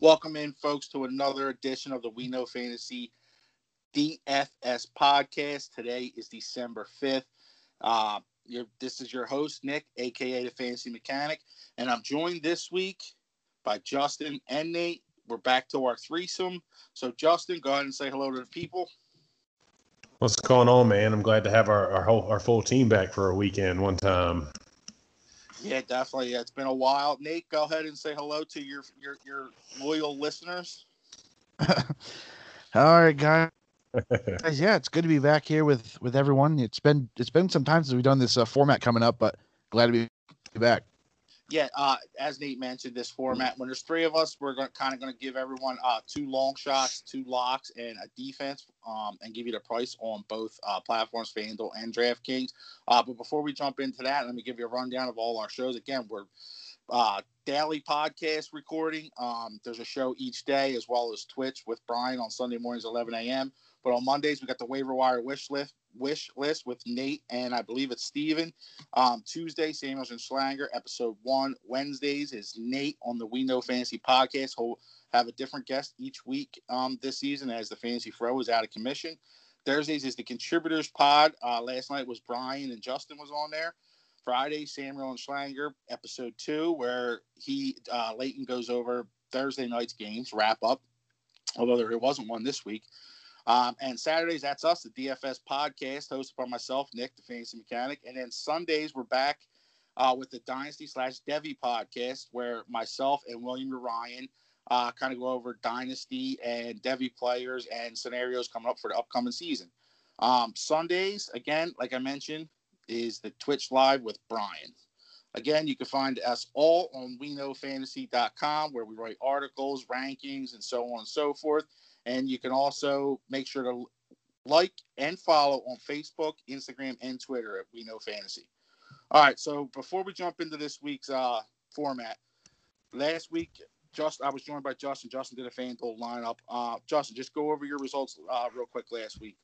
Welcome in, folks, to another edition of the We Know Fantasy DFS podcast. Today is December 5th. Uh, this is your host, Nick, aka the Fantasy Mechanic, and I'm joined this week by Justin and Nate. We're back to our threesome. So, Justin, go ahead and say hello to the people. What's going on, man? I'm glad to have our, our whole our full team back for a weekend one time. Yeah, definitely. Yeah, it's been a while. Nate, go ahead and say hello to your your your loyal listeners. All right, guys. yeah, it's good to be back here with with everyone. It's been it's been some time since we've done this uh, format coming up, but glad to be back yeah, uh, as Nate mentioned, this format when there's three of us, we're going kind of going to give everyone uh, two long shots, two locks, and a defense, um, and give you the price on both uh, platforms, FanDuel and DraftKings. Uh, but before we jump into that, let me give you a rundown of all our shows. Again, we're uh, daily podcast recording. Um, there's a show each day, as well as Twitch with Brian on Sunday mornings, 11 a.m. But on Mondays, we got the waiver wire wish list wish list with Nate and I believe it's Steven. Um, Tuesday, Samuels and Schlanger, episode one. Wednesdays is Nate on the We Know Fantasy podcast. He'll have a different guest each week um, this season as the Fantasy Fro is out of commission. Thursdays is the Contributors Pod. Uh, last night was Brian and Justin was on there. Friday, Samuel and Schlanger, episode two, where he uh, Leighton goes over Thursday night's games, wrap up. Although there wasn't one this week. Um, and Saturdays, that's us, the DFS podcast, hosted by myself, Nick, the fantasy mechanic. And then Sundays, we're back uh, with the Dynasty slash Devy podcast, where myself and William Ryan uh, kind of go over Dynasty and Devy players and scenarios coming up for the upcoming season. Um, Sundays, again, like I mentioned, is the Twitch Live with Brian. Again, you can find us all on WeKnowFantasy.com, where we write articles, rankings, and so on and so forth. And you can also make sure to like and follow on Facebook, Instagram, and Twitter at We Know Fantasy. All right, so before we jump into this week's uh, format, last week, just I was joined by Justin. Justin did a fan FanDuel lineup. Uh, Justin, just go over your results uh, real quick last week.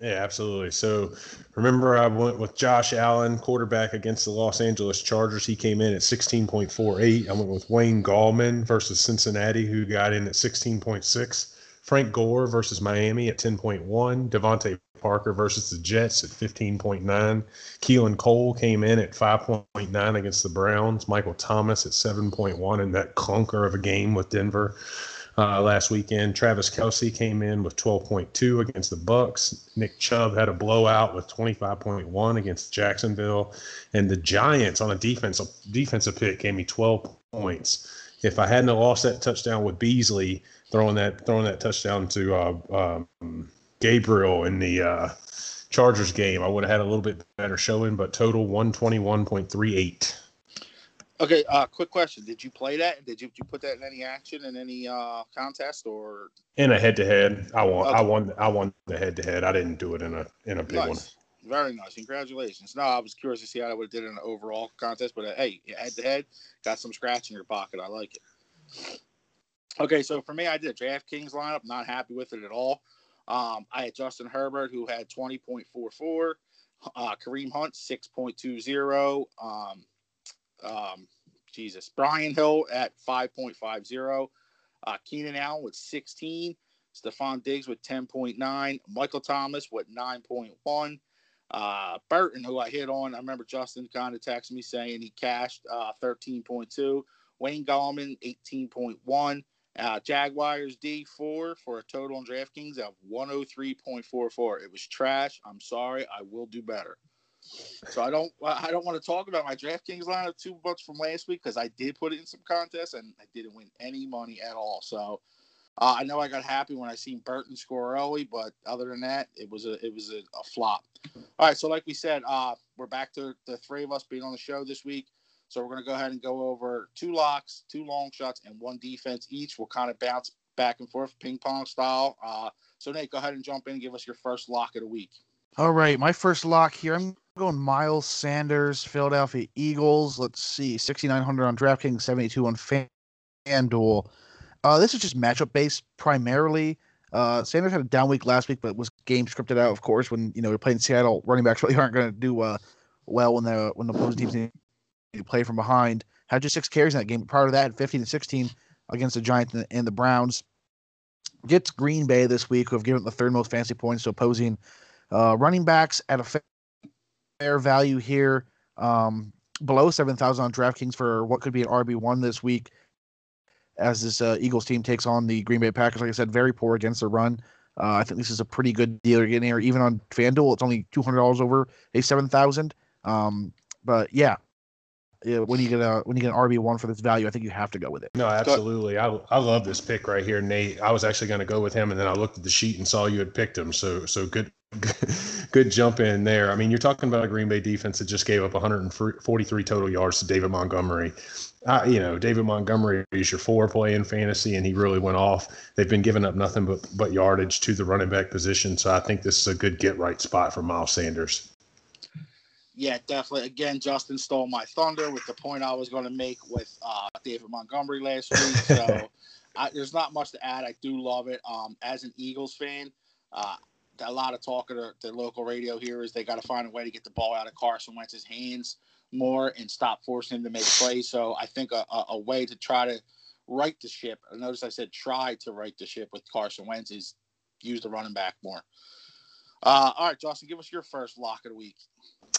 Yeah, absolutely. So remember, I went with Josh Allen, quarterback against the Los Angeles Chargers. He came in at 16.48. I went with Wayne Gallman versus Cincinnati, who got in at 16.6. Frank Gore versus Miami at 10.1. DeVante Parker versus the Jets at 15.9. Keelan Cole came in at 5.9 against the Browns. Michael Thomas at 7.1 in that clunker of a game with Denver uh, last weekend. Travis Kelce came in with 12.2 against the Bucks. Nick Chubb had a blowout with 25.1 against Jacksonville, and the Giants on a defensive defensive pick gave me 12 points. If I hadn't lost that touchdown with Beasley, throwing that throwing that touchdown to uh, um, Gabriel in the uh, Chargers game, I would have had a little bit better showing. But total one twenty one point three eight. Okay, uh, quick question: Did you play that? Did you, did you put that in any action in any uh, contest or in a head to head? I won. Okay. I won. I won the head to head. I didn't do it in a in a big nice. one. Very nice. Congratulations. No, I was curious to see how I would have did in an overall contest, but uh, hey, head to head, got some scratch in your pocket. I like it. Okay, so for me, I did a DraftKings lineup. Not happy with it at all. Um, I had Justin Herbert, who had 20.44, uh, Kareem Hunt, 6.20, um, um, Jesus, Brian Hill at 5.50, uh, Keenan Allen with 16, Stefon Diggs with 10.9, Michael Thomas with 9.1, uh, Burton, who I hit on. I remember Justin kind of texted me saying he cashed uh, 13.2, Wayne Gallman, 18.1. Uh, Jaguars D4 for a total on DraftKings of 103.44. It was trash. I'm sorry. I will do better. So I don't I don't want to talk about my DraftKings lineup too much from last week because I did put it in some contests and I didn't win any money at all. So uh, I know I got happy when I seen Burton score early, but other than that, it was a it was a, a flop. All right, so like we said, uh, we're back to the three of us being on the show this week. So we're going to go ahead and go over two locks, two long shots, and one defense each. We'll kind of bounce back and forth, ping pong style. Uh, so Nate, go ahead and jump in and give us your first lock of the week. All right, my first lock here. I'm going Miles Sanders, Philadelphia Eagles. Let's see, 6,900 on DraftKings, 72 on FanDuel. Uh, this is just matchup based primarily. Uh, Sanders had a down week last week, but was game scripted out, of course. When you know you're playing Seattle, running backs really aren't going to do uh, well when the when the opposing teams play from behind. Had just six carries in that game. Prior to that, 15 and 16 against the Giants and the Browns. Gets Green Bay this week, who have given the third most fancy points to opposing uh, running backs at a fair value here. Um, below 7,000 on DraftKings for what could be an RB1 this week as this uh, Eagles team takes on the Green Bay Packers. Like I said, very poor against the run. Uh, I think this is a pretty good deal you're getting here. Even on FanDuel, it's only $200 over a 7,000. Um, but yeah, when you get a when you get an RB one for this value, I think you have to go with it. No, absolutely. I I love this pick right here, Nate. I was actually going to go with him, and then I looked at the sheet and saw you had picked him. So so good good jump in there. I mean, you're talking about a Green Bay defense that just gave up 143 total yards to David Montgomery. Uh, you know, David Montgomery is your four play in fantasy, and he really went off. They've been giving up nothing but, but yardage to the running back position. So I think this is a good get right spot for Miles Sanders. Yeah, definitely. Again, Justin stole my thunder with the point I was going to make with uh, David Montgomery last week. So I, there's not much to add. I do love it. Um, as an Eagles fan, uh, a lot of talk at the local radio here is they got to find a way to get the ball out of Carson Wentz's hands more and stop forcing him to make plays. So I think a, a, a way to try to right the ship. Notice I said try to right the ship with Carson Wentz is use the running back more. Uh, all right, Justin, give us your first lock of the week.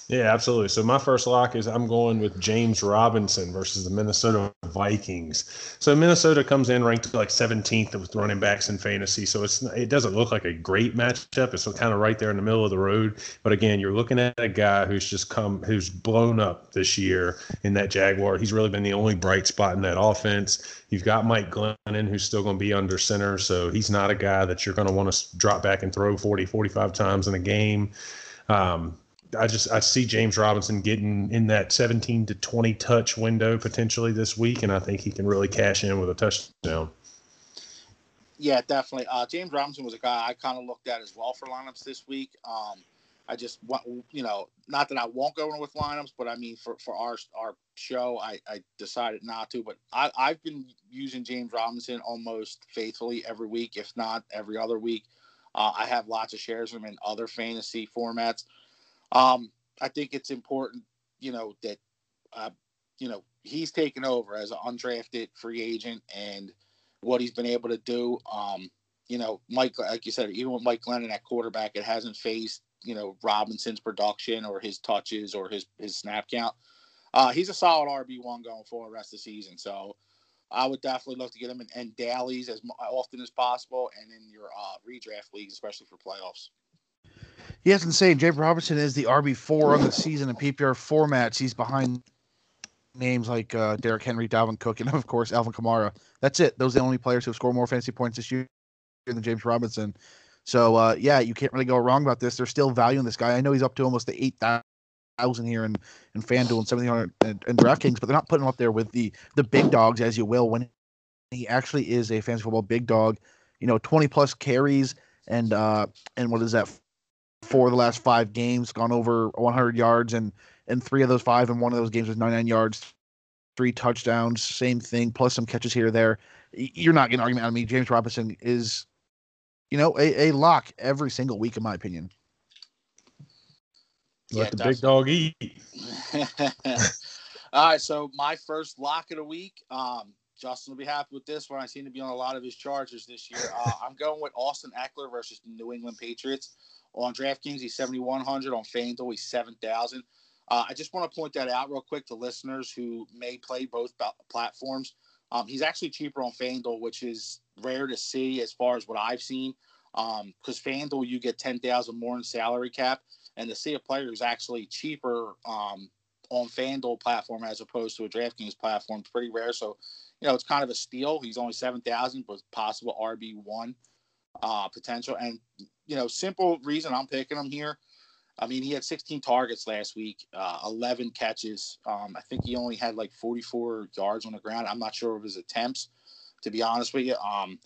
Yeah, absolutely. So my first lock is I'm going with James Robinson versus the Minnesota Vikings. So Minnesota comes in ranked like 17th with running backs in fantasy. So it's it doesn't look like a great matchup. It's kind of right there in the middle of the road. But again, you're looking at a guy who's just come who's blown up this year in that Jaguar. He's really been the only bright spot in that offense. You've got Mike Glennon who's still going to be under center, so he's not a guy that you're going to want to drop back and throw 40 45 times in a game. Um, I just I see James Robinson getting in that 17 to 20 touch window potentially this week, and I think he can really cash in with a touchdown. Yeah, definitely. Uh, James Robinson was a guy I kind of looked at as well for lineups this week. Um, I just want you know, not that I won't go in with lineups, but I mean for, for our our show, I, I decided not to. But I, I've been using James Robinson almost faithfully every week, if not every other week. Uh, I have lots of shares of him in other fantasy formats. Um, I think it's important, you know, that, uh, you know, he's taken over as an undrafted free agent and what he's been able to do. Um, you know, Mike, like you said, even with Mike Glennon at quarterback, it hasn't faced, you know, Robinson's production or his touches or his, his snap count. Uh, he's a solid RB1 going forward rest of the season. So I would definitely love to get him in, in dailies as often as possible and in your uh, redraft leagues, especially for playoffs. It's insane. James Robinson is the RB four on the season in PPR formats. He's behind names like uh, Derrick Henry, Dalvin Cook, and of course Alvin Kamara. That's it. Those are the only players who have scored more fantasy points this year than James Robinson. So uh, yeah, you can't really go wrong about this. There's still value in this guy. I know he's up to almost the eight thousand here in, in FanDuel and seventeen hundred and, and DraftKings, but they're not putting him up there with the the big dogs, as you will, when he actually is a fantasy football big dog. You know, twenty plus carries and uh and what is that for the last five games, gone over 100 yards, and and three of those five, and one of those games was 99 yards, three touchdowns, same thing, plus some catches here or there. You're not getting an argument out of me. James Robinson is, you know, a, a lock every single week, in my opinion. Let the big dog eat. All right, so my first lock of the week. Um, Justin will be happy with this one. I seem to be on a lot of his Chargers this year. Uh, I'm going with Austin Ekeler versus the New England Patriots. On DraftKings, he's 7,100. On FanDuel, he's 7,000. Uh, I just want to point that out real quick to listeners who may play both platforms. Um, he's actually cheaper on FanDuel, which is rare to see as far as what I've seen. Because um, FanDuel, you get 10,000 more in salary cap, and to see a player who's actually cheaper um, on FanDuel platform as opposed to a DraftKings platform pretty rare. So, you know, it's kind of a steal. He's only 7,000, but possible RB1 uh, potential. And you know, simple reason I'm picking him here. I mean, he had 16 targets last week, uh, 11 catches. Um, I think he only had like 44 yards on the ground. I'm not sure of his attempts, to be honest with you. Um,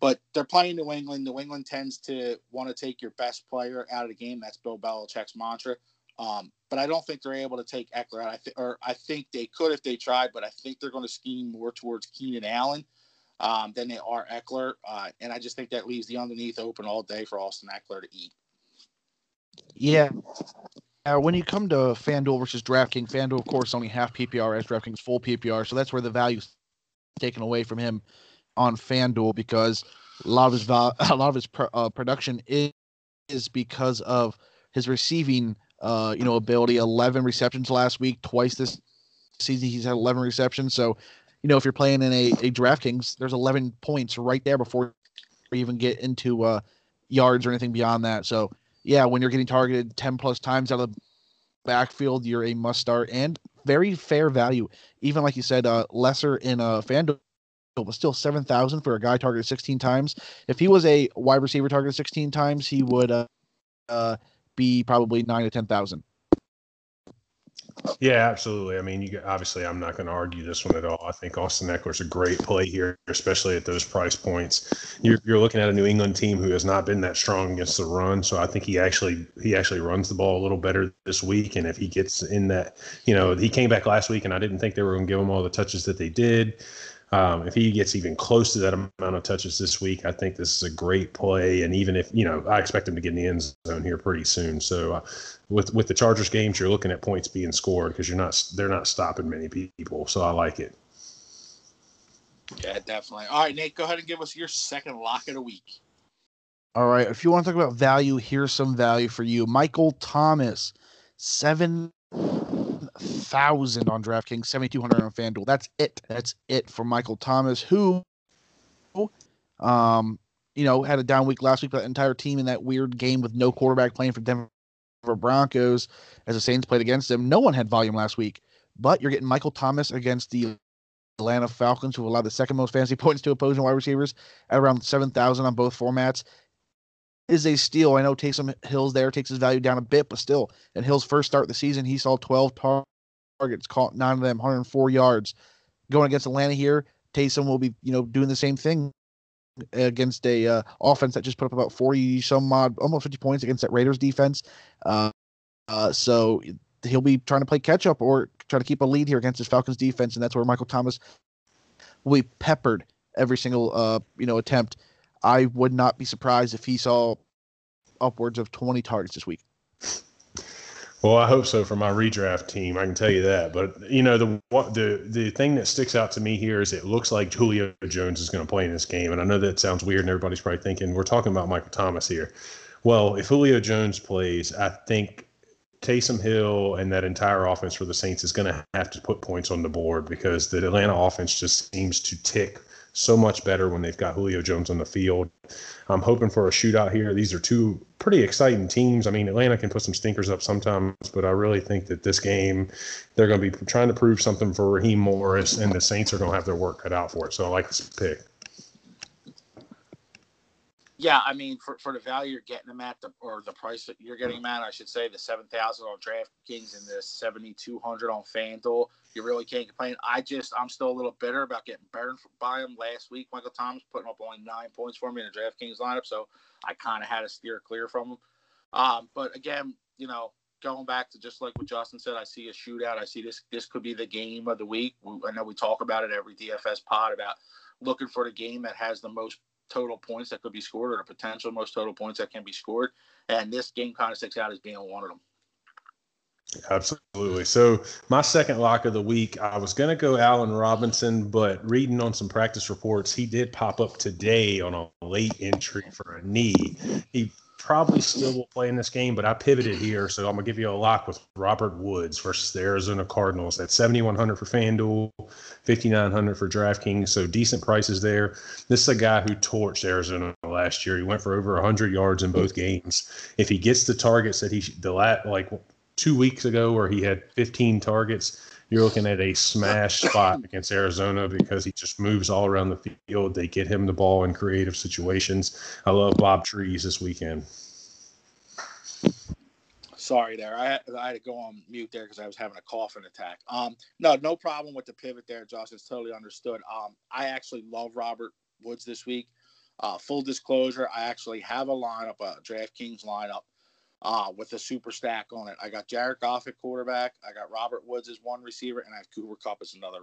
but they're playing New England. New England tends to want to take your best player out of the game. That's Bill Belichick's mantra. Um, but I don't think they're able to take Ekeler out. I th- or I think they could if they tried, but I think they're going to scheme more towards Keenan Allen um, than they are Ekeler, Uh, and I just think that leaves the underneath open all day for Austin Ekeler to eat. Yeah. Now, when you come to FanDuel versus DraftKings, FanDuel, of course, only half PPR as DraftKings full PPR. So that's where the value taken away from him on FanDuel because a lot of his a lot of his pro- uh, production is, is because of his receiving uh, you know ability. 11 receptions last week, twice this season he's had 11 receptions. So, you know, if you're playing in a, a DraftKings, there's 11 points right there before you even get into uh, yards or anything beyond that. So, yeah, when you're getting targeted 10 plus times out of the backfield, you're a must start and very fair value. Even like you said, uh, lesser in a uh, FanDuel but still 7,000 for a guy targeted 16 times. If he was a wide receiver targeted 16 times, he would uh, uh, be probably nine to 10,000. Yeah, absolutely. I mean, you obviously, I'm not going to argue this one at all. I think Austin Ekeler's a great play here, especially at those price points. You're, you're looking at a New England team who has not been that strong against the run, so I think he actually he actually runs the ball a little better this week. And if he gets in that, you know, he came back last week, and I didn't think they were going to give him all the touches that they did. Um, if he gets even close to that amount of touches this week, I think this is a great play. And even if you know, I expect him to get in the end zone here pretty soon. So uh, with with the Chargers games, you're looking at points being scored because you're not they're not stopping many people. So I like it. Yeah, definitely. All right, Nate, go ahead and give us your second lock of the week. All right. If you want to talk about value, here's some value for you. Michael Thomas, seven thousand on DraftKings, seventy two hundred on FanDuel. That's it. That's it for Michael Thomas, who, um, you know, had a down week last week. But the entire team in that weird game with no quarterback playing for Denver Broncos as the Saints played against them. No one had volume last week, but you're getting Michael Thomas against the Atlanta Falcons, who allowed the second most fantasy points to opposing wide receivers at around seven thousand on both formats is a steal. I know Taysom Hill's there takes his value down a bit, but still, in Hill's first start of the season, he saw 12 tar- targets, caught nine of them, 104 yards. Going against Atlanta here, Taysom will be, you know, doing the same thing against a uh, offense that just put up about 40 some odd, almost 50 points against that Raiders defense. Uh, uh, so he'll be trying to play catch up or try to keep a lead here against his Falcons defense, and that's where Michael Thomas will be peppered every single uh, you know attempt I would not be surprised if he saw upwards of 20 targets this week. Well, I hope so for my redraft team. I can tell you that. But you know, the the the thing that sticks out to me here is it looks like Julio Jones is going to play in this game, and I know that sounds weird, and everybody's probably thinking we're talking about Michael Thomas here. Well, if Julio Jones plays, I think Taysom Hill and that entire offense for the Saints is going to have to put points on the board because the Atlanta offense just seems to tick so much better when they've got Julio Jones on the field. I'm hoping for a shootout here. These are two pretty exciting teams. I mean, Atlanta can put some stinkers up sometimes, but I really think that this game, they're going to be trying to prove something for Raheem Morris, and the Saints are going to have their work cut out for it. So I like this pick. Yeah, I mean, for, for the value you're getting them at, the, or the price that you're getting them at, I should say, the seven thousand on DraftKings and the seventy two hundred on FanDuel, you really can't complain. I just, I'm still a little bitter about getting burned by him last week. Michael Thomas putting up only nine points for me in the DraftKings lineup, so I kind of had to steer clear from him. Um, but again, you know, going back to just like what Justin said, I see a shootout. I see this. This could be the game of the week. I know we talk about it every DFS pod about looking for the game that has the most total points that could be scored or the potential most total points that can be scored. And this game kind of sticks out as being one of them. Absolutely. So my second lock of the week, I was going to go Allen Robinson, but reading on some practice reports, he did pop up today on a late entry for a knee. He probably still will play in this game, but I pivoted here, so I'm gonna give you a lock with Robert Woods versus the Arizona Cardinals at 7,100 for FanDuel, 5,900 for DraftKings, so decent prices there. This is a guy who torched Arizona last year. He went for over 100 yards in both games. If he gets the targets that he the lat like two weeks ago where he had 15 targets you're looking at a smash spot against Arizona because he just moves all around the field. They get him the ball in creative situations. I love Bob Trees this weekend. Sorry there. I, I had to go on mute there because I was having a coughing attack. Um, no, no problem with the pivot there, Josh. It's totally understood. Um, I actually love Robert Woods this week. Uh, full disclosure, I actually have a lineup, a DraftKings lineup uh, with a super stack on it. I got Jared Goff at quarterback. I got Robert Woods as one receiver, and I have Cooper Kupp as another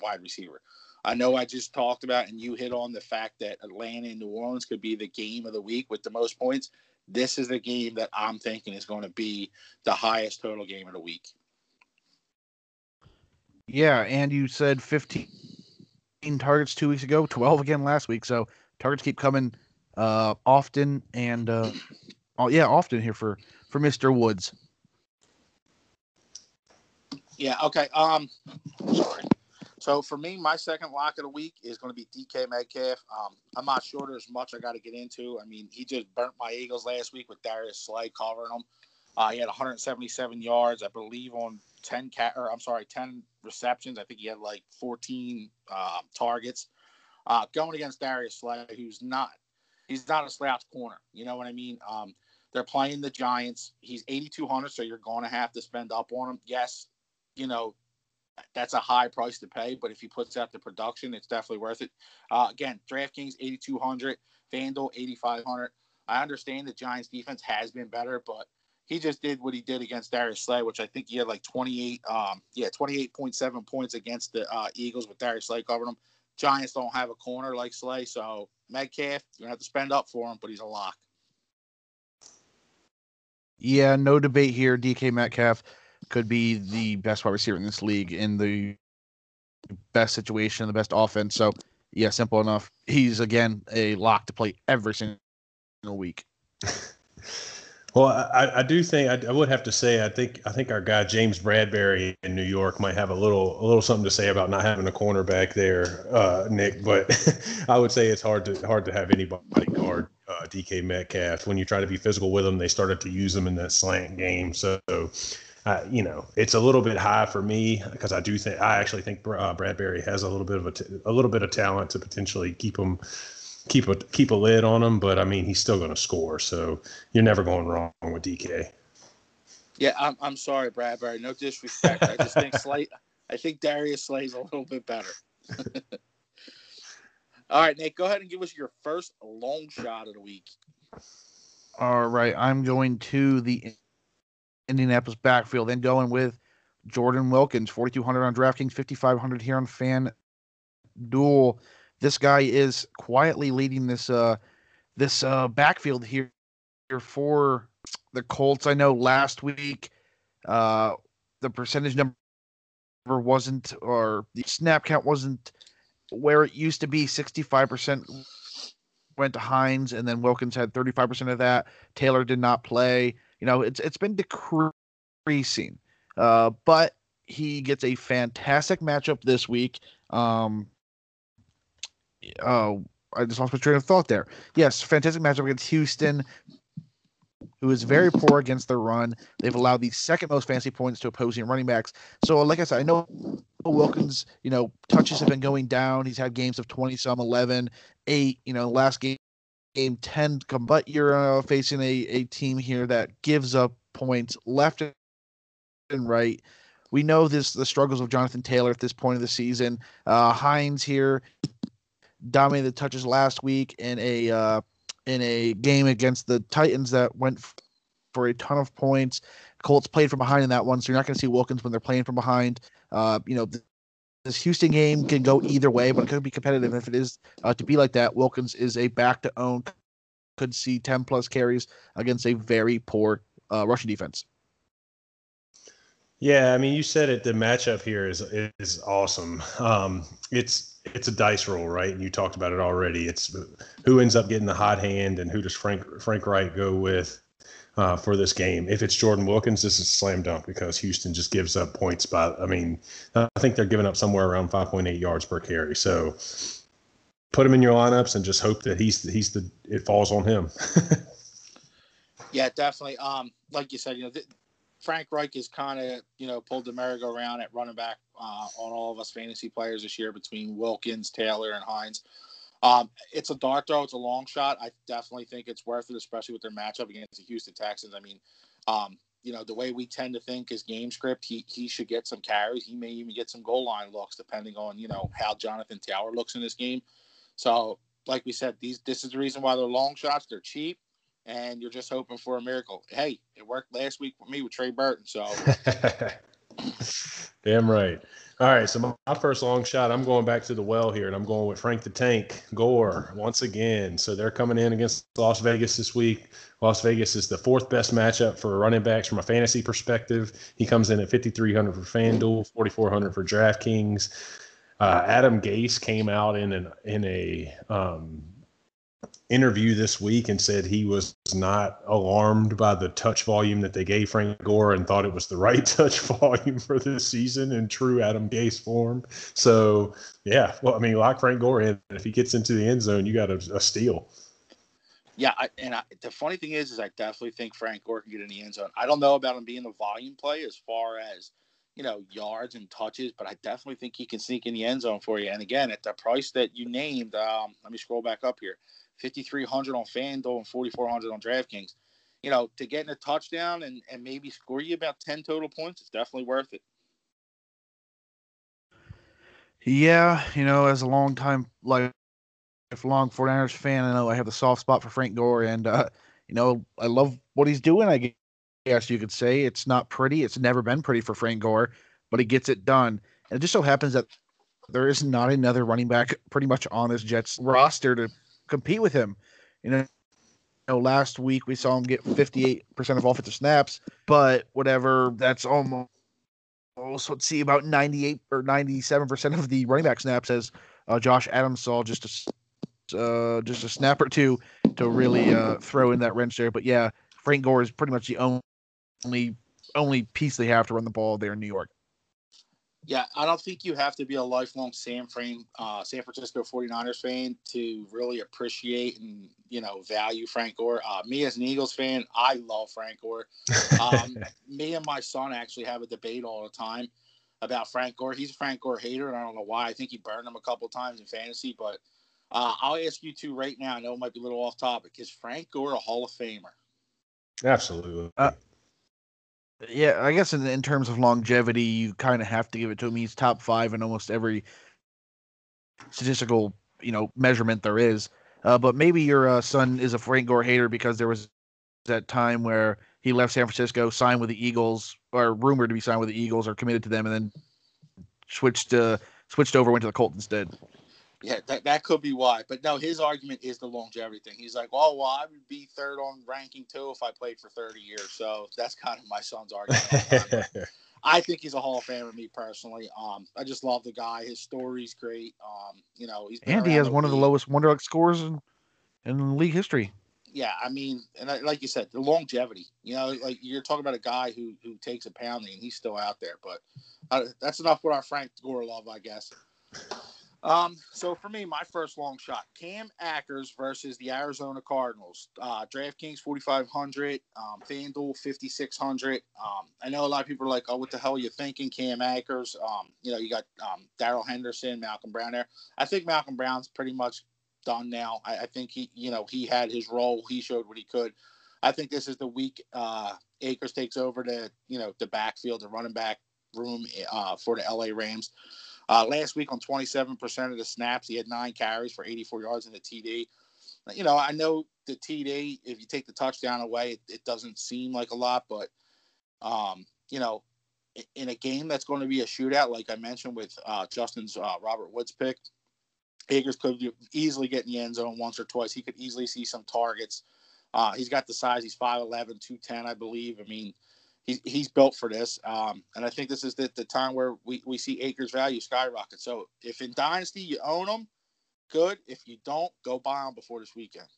wide receiver. I know I just talked about, and you hit on the fact that Atlanta and New Orleans could be the game of the week with the most points. This is the game that I'm thinking is going to be the highest total game of the week. Yeah, and you said 15 targets two weeks ago, 12 again last week. So targets keep coming uh, often and uh, oh yeah, often here for for Mr. Woods. Yeah. Okay. Um. Sorry. So for me, my second lock of the week is going to be DK Metcalf. Um, I'm not sure there's much I got to get into. I mean, he just burnt my Eagles last week with Darius Slay covering him. Uh, he had 177 yards, I believe, on 10 cat or I'm sorry, 10 receptions. I think he had like 14 uh, targets. Uh, going against Darius Slay, who's not he's not a slouch corner. You know what I mean? Um, they're playing the Giants. He's 8,200, so you're going to have to spend up on him. Yes, you know that's a high price to pay, but if he puts out the production, it's definitely worth it. Uh, again, DraftKings 8,200, FanDuel 8,500. I understand the Giants defense has been better, but he just did what he did against Darius Slay, which I think he had like 28, um, yeah, 28.7 points against the uh, Eagles with Darius Slay covering them. Giants don't have a corner like Slay, so Metcalf, you're gonna have to spend up for him, but he's a lock. Yeah, no debate here. DK Metcalf could be the best wide receiver in this league in the best situation, the best offense. So, yeah, simple enough. He's again a lock to play every single week. Well, I, I do think I, I, would have to say I think I think our guy James Bradberry in New York might have a little a little something to say about not having a cornerback there, uh, Nick. But I would say it's hard to hard to have anybody guard uh, DK Metcalf when you try to be physical with them. They started to use them in that slant game, so uh, you know, it's a little bit high for me because I do think I actually think uh, Bradberry has a little bit of a, t- a little bit of talent to potentially keep him keep a keep a lid on him. But I mean, he's still going to score, so you're never going wrong with DK. Yeah, I'm I'm sorry, Bradberry. No disrespect. I just think Slay. I think Darius Slay's a little bit better. All right, Nick, go ahead and give us your first long shot of the week. All right, I'm going to the Indianapolis backfield. Then going with Jordan Wilkins, 4,200 on DraftKings, 5,500 here on Fan Duel. This guy is quietly leading this uh this uh backfield here, here for the Colts. I know last week uh the percentage number wasn't or the snap count wasn't where it used to be 65% went to Hines and then Wilkins had 35% of that. Taylor did not play. You know, it's it's been decreasing, uh, but he gets a fantastic matchup this week. Um, oh, I just lost my train of thought there. Yes, fantastic matchup against Houston, who is very poor against the run. They've allowed the second most fancy points to opposing running backs. So, like I said, I know Wilkins, you know, touches have been going down. He's had games of 20 some, 11, 8. You know, last game game 10 come, but you're uh, facing a, a team here that gives up points left and right. We know this the struggles of Jonathan Taylor at this point of the season. Uh, Hines here dominated the touches last week in a uh, in a game against the Titans that went for a ton of points. Colts played from behind in that one, so you're not going to see Wilkins when they're playing from behind. Uh, you know, this Houston game can go either way, but it could be competitive. If it is uh, to be like that, Wilkins is a back to own, could see 10 plus carries against a very poor uh, rushing defense. Yeah, I mean, you said it. The matchup here is is awesome. Um, it's it's a dice roll, right? And you talked about it already. It's who ends up getting the hot hand and who does Frank Frank Reich go with uh, for this game. If it's Jordan Wilkins, this is slam dunk because Houston just gives up points by. I mean, I think they're giving up somewhere around 5.8 yards per carry. So put him in your lineups and just hope that he's he's the it falls on him. yeah, definitely. Um, like you said, you know, th- Frank Reich has kind of you know pulled the merry-go-round at running back uh, on all of us fantasy players this year between Wilkins, Taylor, and Hines. Um, it's a dart throw. It's a long shot. I definitely think it's worth it, especially with their matchup against the Houston Texans. I mean, um, you know, the way we tend to think is game script, he, he should get some carries. He may even get some goal line looks, depending on, you know, how Jonathan Taylor looks in this game. So, like we said, these this is the reason why they're long shots. They're cheap, and you're just hoping for a miracle. Hey, it worked last week for me with Trey Burton. So, damn right. All right, so my, first long shot, I'm going back to the well here, and I'm going with Frank the Tank Gore once again. So they're coming in against Las Vegas this week. Las Vegas is the fourth best matchup for running backs from a fantasy perspective. He comes in at 5,300 for FanDuel, 4,400 for DraftKings. Uh, Adam Gase came out in an in a um, interview this week and said he was not alarmed by the touch volume that they gave Frank Gore and thought it was the right touch volume for this season in true Adam Gase form. So yeah, well, I mean, lock Frank Gore in. If he gets into the end zone, you got a, a steal. Yeah, I, and I, the funny thing is, is I definitely think Frank Gore can get in the end zone. I don't know about him being the volume play as far as you know yards and touches, but I definitely think he can sneak in the end zone for you. And again, at the price that you named, um, let me scroll back up here: fifty three hundred on FanDuel and forty four hundred on DraftKings. You know, to get in a touchdown and and maybe score you about ten total points, it's definitely worth it. Yeah, you know, as a long time like long 49ers fan, I know I have a soft spot for Frank Gore, and uh, you know, I love what he's doing. I guess you could say it's not pretty. It's never been pretty for Frank Gore, but he gets it done. And it just so happens that there is not another running back pretty much on this Jets roster to compete with him. You know, you know last week we saw him get 58% of offensive snaps, but whatever, that's almost let's see about 98 or 97% of the running back snaps as uh, Josh Adams saw just a uh, just a snap or two to really uh, throw in that wrench there. But yeah, Frank Gore is pretty much the only only piece they have to run the ball there in New York. Yeah, I don't think you have to be a lifelong San Fran, uh, San Francisco 49ers fan to really appreciate and you know value Frank Gore. Uh, me as an Eagles fan, I love Frank Gore. Um, me and my son actually have a debate all the time about Frank Gore. He's a Frank Gore hater, and I don't know why. I think he burned him a couple times in fantasy, but uh, I'll ask you two right now. I know it might be a little off topic. Is Frank Gore a Hall of Famer? Absolutely. Uh, yeah, I guess in, in terms of longevity, you kind of have to give it to him. He's top five in almost every statistical, you know, measurement there is. Uh, but maybe your uh, son is a Frank Gore hater because there was that time where he left San Francisco, signed with the Eagles, or rumored to be signed with the Eagles, or committed to them, and then switched uh, switched over, went to the Colts instead. Yeah, that, that could be why. But no, his argument is the longevity thing. He's like, oh, well, I would be third on ranking too if I played for 30 years. So that's kind of my son's argument. I think he's a Hall of Famer, me personally. Um, I just love the guy. His story's great. Um, you know, he's and he has one league. of the lowest Wonderlic scores in, in league history. Yeah, I mean, and I, like you said, the longevity. You know, like you're talking about a guy who who takes a pounding and he's still out there. But uh, that's enough with our Frank Gore love, I guess. Um, so for me, my first long shot, Cam Akers versus the Arizona Cardinals. Uh, DraftKings 4,500, um, FanDuel 5,600. Um, I know a lot of people are like, oh, what the hell are you thinking, Cam Akers? Um, you know, you got um, Darrell Henderson, Malcolm Brown there. I think Malcolm Brown's pretty much done now. I, I think he, you know, he had his role. He showed what he could. I think this is the week uh, Akers takes over the, you know, the backfield, the running back room uh, for the LA Rams. Uh, last week on 27% of the snaps, he had nine carries for 84 yards in the TD. You know, I know the TD, if you take the touchdown away, it, it doesn't seem like a lot, but, um, you know, in a game that's going to be a shootout, like I mentioned with uh, Justin's uh, Robert Woods pick, Akers could easily get in the end zone once or twice. He could easily see some targets. Uh, he's got the size. He's 5'11, 210, I believe. I mean, he's he's built for this. Um, and I think this is the, the time where we, we see Akers value skyrocket. So if in Dynasty you own them, good. If you don't, go buy them before this weekend.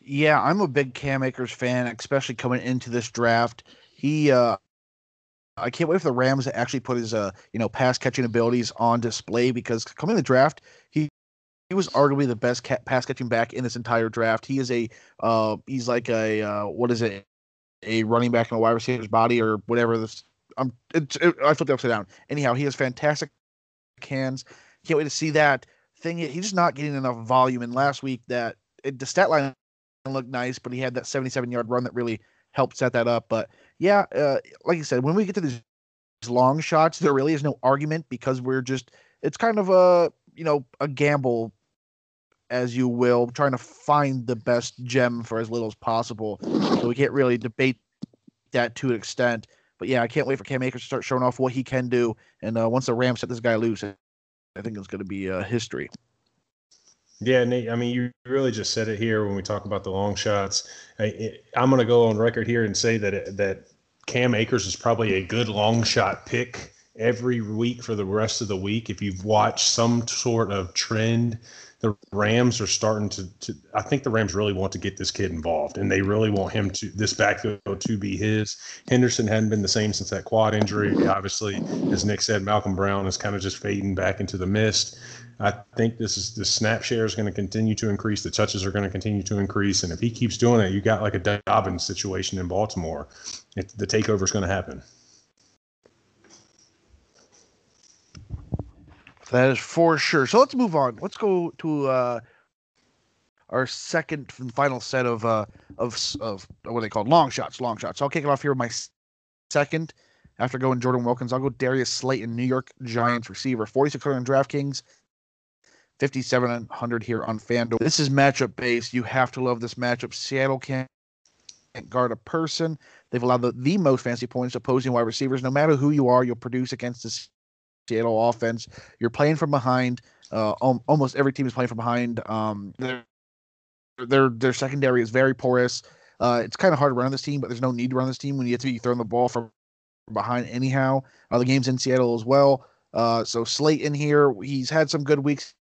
Yeah, I'm a big Cam Akers fan, especially coming into this draft. He, uh, I can't wait for the Rams to actually put his, uh, you know, pass catching abilities on display because coming in the draft, he he was arguably the best ca- pass catching back in this entire draft. He is a, uh, he's like a, uh, what is it, a running back in a wide receiver's body or whatever. This I'm it, it, I flipped it upside down. Anyhow, he has fantastic hands. Can't wait to see that thing. He's just not getting enough volume. And last week, that it, the stat line looked nice, but he had that 77 yard run that really helped set that up. But yeah, uh, like you said, when we get to these long shots, there really is no argument because we're just it's kind of a you know a gamble as you will, trying to find the best gem for as little as possible. So we can't really debate that to an extent. But yeah, I can't wait for Cam Akers to start showing off what he can do. And uh, once the Rams set this guy loose, I think it's going to be uh, history. Yeah, Nate. I mean, you really just said it here when we talk about the long shots. I, am going to go on record here and say that that Cam Akers is probably a good long shot pick every week for the rest of the week. If you've watched some sort of trend, the Rams are starting to, to I think the Rams really want to get this kid involved and they really want him to this backfield to be his. Henderson hadn't been the same since that quad injury. Obviously, as Nick said, Malcolm Brown is kind of just fading back into the mist. I think this is the snap share is going to continue to increase. The touches are going to continue to increase, and if he keeps doing it, you got like a Dobbins situation in Baltimore. It, the takeover is going to happen. That is for sure. So let's move on. Let's go to uh, our second and final set of uh, of of what are they called? Long shots. Long shots. So I'll kick it off here with my second. After going Jordan Wilkins, I'll go Darius Slayton, New York Giants receiver, 4,600 on DraftKings, 5,700 here on FanDuel. This is matchup based. You have to love this matchup. Seattle can't guard a person. They've allowed the, the most fancy points opposing wide receivers. No matter who you are, you'll produce against this Seattle offense. You're playing from behind. Uh, almost every team is playing from behind. Um, their their their secondary is very porous. Uh, it's kind of hard to run this team, but there's no need to run this team when you have to be throwing the ball from behind anyhow. Uh, the game's in Seattle as well. Uh, so Slayton here, he's had some good weeks.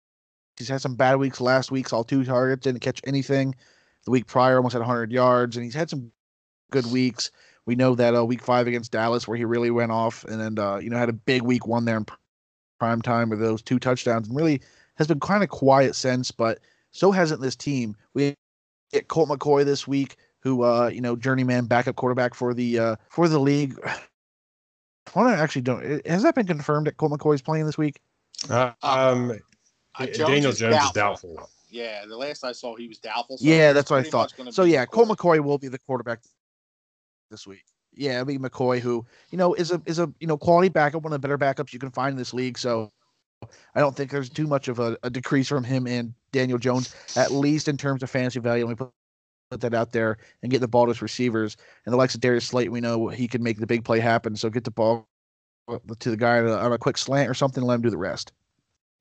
He's had some bad weeks. Last week, saw two targets, didn't catch anything. The week prior, almost had 100 yards, and he's had some good weeks. We know that uh, week five against Dallas, where he really went off, and then uh, you know had a big week one there in prime time with those two touchdowns, and really has been kind of quiet since. But so hasn't this team. We get Colt McCoy this week, who uh, you know journeyman backup quarterback for the uh, for the league. Well, I actually don't. Has that been confirmed that Colt McCoy is playing this week? Uh, um, uh, Jones Daniel Jones is doubtful. doubtful. Yeah, the last I saw, he was doubtful. So yeah, that's what I thought. So yeah, Colt McCoy will be the quarterback this week. Yeah, I mean McCoy, who you know is a is a you know quality backup, one of the better backups you can find in this league. So I don't think there's too much of a, a decrease from him and Daniel Jones, at least in terms of fantasy value. Let me put put that out there and get the ball to his receivers. And the likes of Darius Slate, we know he can make the big play happen. So get the ball to the guy on a quick slant or something, let him do the rest.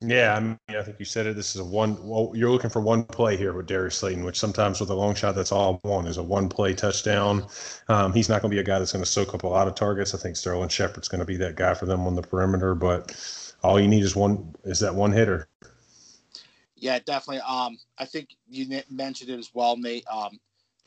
Yeah, I mean, I think you said it. This is a one. Well, you're looking for one play here with Darius Slayton, which sometimes with a long shot, that's all one is a one play touchdown. Um, he's not going to be a guy that's going to soak up a lot of targets. I think Sterling Shepard's going to be that guy for them on the perimeter, but all you need is one is that one hitter. Yeah, definitely. Um, I think you mentioned it as well, Nate. Um,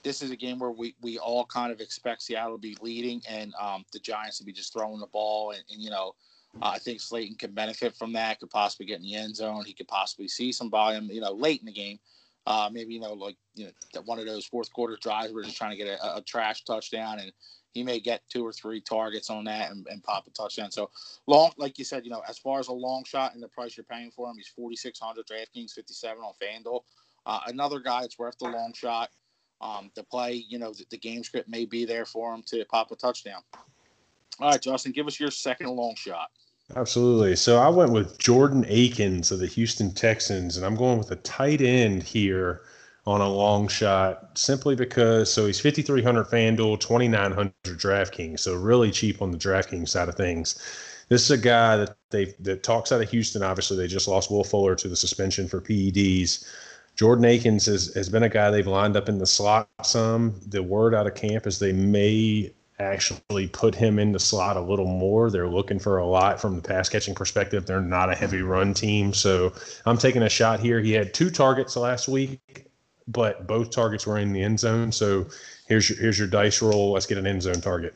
this is a game where we, we all kind of expect Seattle to be leading and um, the Giants to be just throwing the ball and, and you know uh, I think Slayton could benefit from that. Could possibly get in the end zone. He could possibly see some volume, you know, late in the game. Uh, maybe you know, like you know, one of those fourth quarter drives. We're just trying to get a, a, trash touchdown, and he may get two or three targets on that and, and, pop a touchdown. So long, like you said, you know, as far as a long shot and the price you're paying for him, he's 4,600 DraftKings, 57 on FanDuel. Uh, another guy it's worth the long shot. Um, the play, you know, the, the game script may be there for him to pop a touchdown. All right, Justin, give us your second long shot. Absolutely. So I went with Jordan Akins of the Houston Texans, and I'm going with a tight end here on a long shot simply because so he's 5300 FanDuel, 2900 DraftKings, so really cheap on the DraftKings side of things. This is a guy that they that talks out of Houston. Obviously, they just lost Will Fuller to the suspension for PEDs. Jordan Akins has, has been a guy they've lined up in the slot some. The word out of camp is they may actually put him in the slot a little more. They're looking for a lot from the pass catching perspective. They're not a heavy run team. So I'm taking a shot here. He had two targets last week, but both targets were in the end zone. So here's your, here's your dice roll. Let's get an end zone target.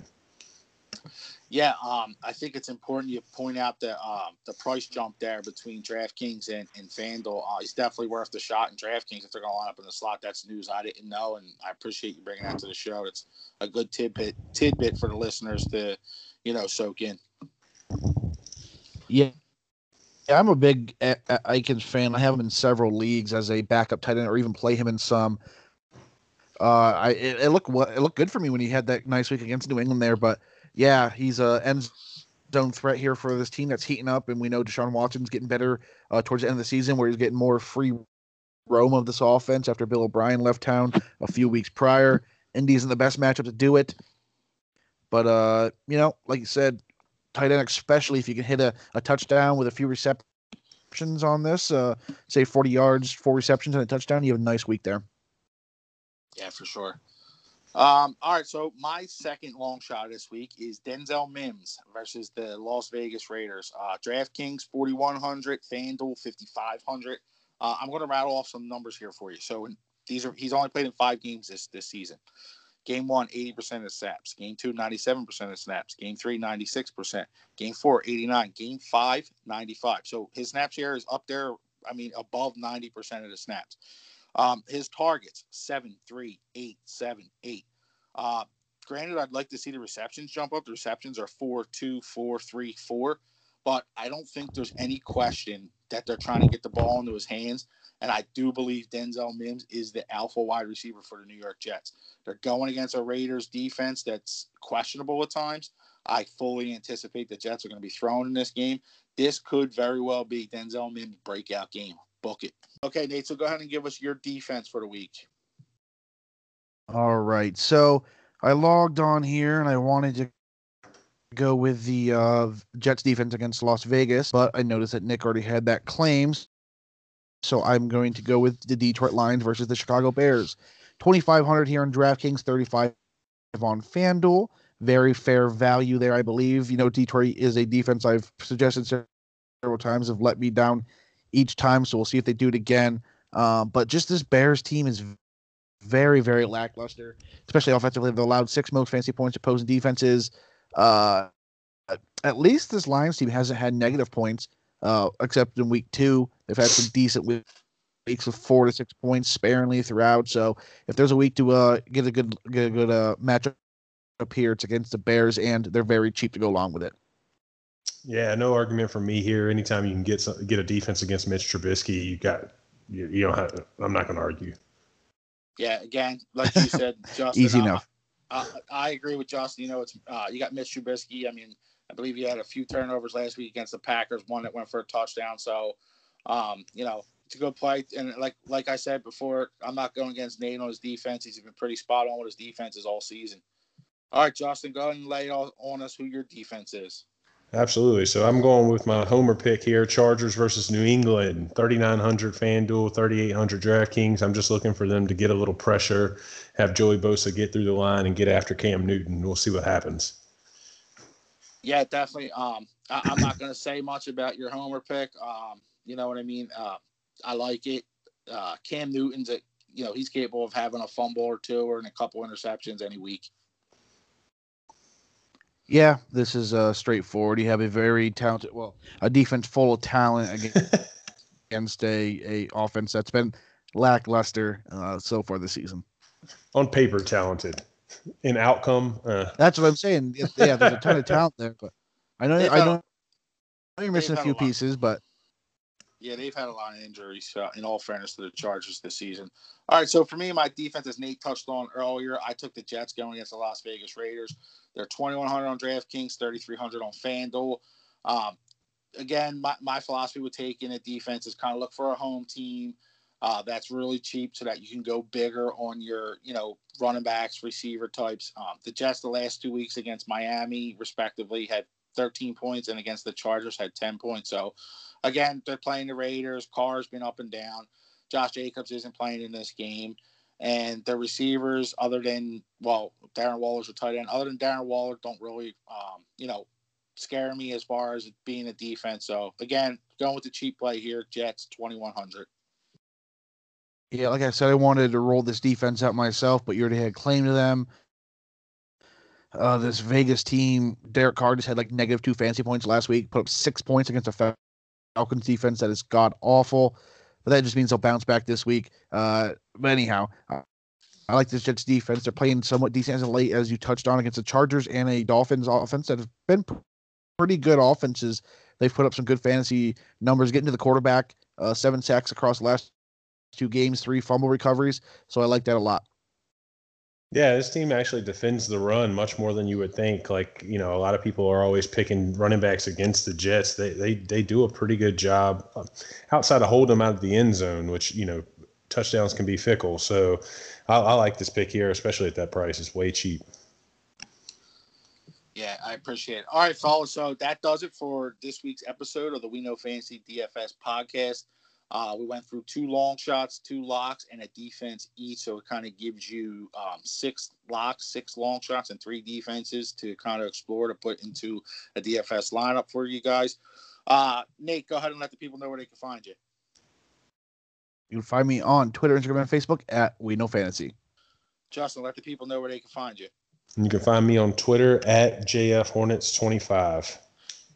Yeah, um, I think it's important you point out the um, the price jump there between DraftKings and, and FanDuel. Uh, definitely worth the shot in DraftKings if they're going to line up in the slot. That's news I didn't know, and I appreciate you bringing that to the show. It's a good tidbit tidbit for the listeners to, you know, soak in. Yeah. Yeah, I'm a big Akins fan. I have him in several leagues as a backup tight end, or even play him in some. Uh, I it, it looked it looked good for me when he had that nice week against New England there, but yeah, he's a end zone threat here for this team that's heating up, and we know Deshaun Watson's getting better uh, towards the end of the season, where he's getting more free roam of this offense after Bill O'Brien left town a few weeks prior. Indy's in the best matchup to do it, but uh, you know, like you said, tight end, especially if you can hit a, a touchdown with a few receptions on this, uh, say 40 yards, four receptions and a touchdown, you have a nice week there. Yeah, for sure. Um, all right, so my second long shot this week is Denzel Mims versus the Las Vegas Raiders. Uh, DraftKings 4,100, FanDuel 5,500. Uh, I'm going to rattle off some numbers here for you. So these are he's only played in five games this this season. Game one, 80% of snaps. Game two, 97% of snaps. Game three, 96%. Game four, 89. Game five, 95. So his snap share is up there, I mean, above 90% of the snaps. Um, his targets, seven, three, eight, seven, eight. Uh, granted, I'd like to see the receptions jump up. The receptions are four, two, four, three, four. But I don't think there's any question that they're trying to get the ball into his hands. And I do believe Denzel Mims is the alpha wide receiver for the New York Jets. They're going against a Raiders defense that's questionable at times. I fully anticipate the Jets are going to be thrown in this game. This could very well be Denzel Mims' breakout game. Book it. Okay, Nate, so go ahead and give us your defense for the week. All right. So I logged on here and I wanted to go with the uh, Jets defense against Las Vegas, but I noticed that Nick already had that claims. So I'm going to go with the Detroit Lions versus the Chicago Bears. 2,500 here on DraftKings, 35 on FanDuel. Very fair value there, I believe. You know, Detroit is a defense I've suggested several times have let me down each time. So we'll see if they do it again. Uh, but just this Bears team is very, very lackluster, especially offensively. They've allowed six most fancy points to opposing defenses. Uh, at least this Lions team hasn't had negative points, uh, except in week two. They've had some decent weeks with four to six points sparingly throughout. So if there's a week to uh, get a good get a good uh, matchup up here, it's against the Bears, and they're very cheap to go along with it. Yeah, no argument from me here. Anytime you can get some, get a defense against Mitch Trubisky, you got you, you don't have. I'm not going to argue. Yeah, again, like you said, Justin, Easy uh, enough. Uh, I agree with Justin. You know, it's uh, you got Mitch Trubisky. I mean, I believe he had a few turnovers last week against the Packers. One that went for a touchdown. So, um, you know, it's a good play. And like like I said before, I'm not going against Nate on his defense. He's been pretty spot on with his defenses all season. All right, Justin, go ahead and lay on on us who your defense is. Absolutely. So I'm going with my homer pick here: Chargers versus New England. 3,900 FanDuel, 3,800 DraftKings. I'm just looking for them to get a little pressure, have Joey Bosa get through the line, and get after Cam Newton. We'll see what happens. Yeah, definitely. Um, I, I'm not going to say much about your homer pick. Um, you know what I mean? Uh, I like it. Uh, Cam Newton's a, you know, he's capable of having a fumble or two or a couple interceptions any week. Yeah, this is uh, straightforward. You have a very talented, well, a defense full of talent against, against a, a offense that's been lackluster uh, so far this season. On paper, talented. In outcome, uh, That's what I'm saying. Yeah, there's a ton of talent there, but I know They've I had a- know, you're missing a few a pieces, but Yeah, they've had a lot of injuries. Uh, in all fairness to the Chargers this season. All right, so for me, my defense, as Nate touched on earlier, I took the Jets going against the Las Vegas Raiders. They're 2,100 on DraftKings, 3,300 on FanDuel. Um, again, my, my philosophy with taking a defense is kind of look for a home team uh, that's really cheap so that you can go bigger on your, you know, running backs, receiver types. Um, the Jets the last two weeks against Miami, respectively, had 13 points, and against the Chargers had 10 points. So, again, they're playing the Raiders. Carr's been up and down. Josh Jacobs isn't playing in this game. And the receivers, other than, well, Darren Waller's a tight end, other than Darren Waller, don't really, um, you know, scare me as far as being a defense. So, again, going with the cheap play here, Jets 2,100. yeah, like I said, I wanted to roll this defense out myself, but you already had claim to them. Uh, this Vegas team, Derek Carr just had like negative two fancy points last week, put up six points against a Falcons defense that is god awful. But that just means they'll bounce back this week. Uh, but anyhow, I, I like this Jets defense. They're playing somewhat decent as late, as you touched on, against the Chargers and a Dolphins offense that have been pretty good offenses. They've put up some good fantasy numbers, getting to the quarterback, uh, seven sacks across the last two games, three fumble recoveries. So I like that a lot. Yeah, this team actually defends the run much more than you would think. Like, you know, a lot of people are always picking running backs against the Jets. They they they do a pretty good job uh, outside of holding them out of the end zone, which, you know, touchdowns can be fickle. So I, I like this pick here, especially at that price. It's way cheap. Yeah, I appreciate it. All right, fellas. So that does it for this week's episode of the We Know Fantasy DFS podcast. Uh, we went through two long shots, two locks, and a defense each. So it kind of gives you um, six locks, six long shots, and three defenses to kind of explore to put into a DFS lineup for you guys. Uh, Nate, go ahead and let the people know where they can find you. You can find me on Twitter, Instagram, and Facebook at We Know Fantasy. Justin, let the people know where they can find you. You can find me on Twitter at JF Hornets 25.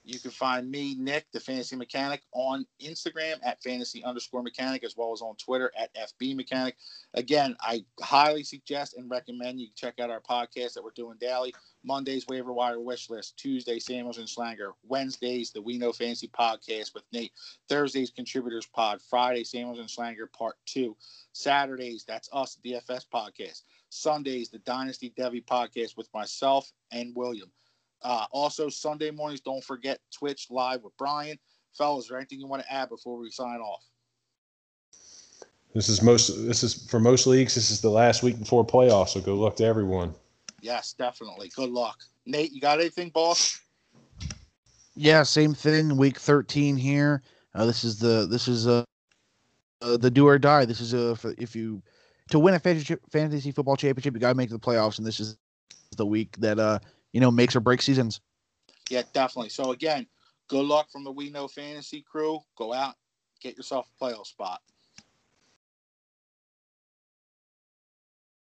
You can find me, Nick, the fantasy mechanic, on Instagram at fantasy underscore mechanic, as well as on Twitter at FB mechanic. Again, I highly suggest and recommend you check out our podcast that we're doing daily. Mondays, waiver wire wish list. Tuesday, Samuels and Slanger. Wednesdays, the We Know Fantasy podcast with Nate. Thursdays, contributors pod. Friday, Samuels and Slanger part two. Saturdays, that's us, the DFS podcast. Sundays, the Dynasty Devy podcast with myself and William. Uh, also, Sunday mornings, don't forget Twitch live with Brian. Fellas, is there anything you want to add before we sign off? This is most. This is for most leagues. This is the last week before playoffs. So good luck to everyone. Yes, definitely. Good luck, Nate. You got anything, boss? Yeah, same thing. Week 13 here. Uh, this is the this is uh, uh the do or die. This is uh if you to win a fantasy fantasy football championship, you got to make the playoffs, and this is the week that uh you know, makes or breaks seasons. Yeah, definitely. So again, good luck from the We Know Fantasy crew. Go out, get yourself a playoff spot.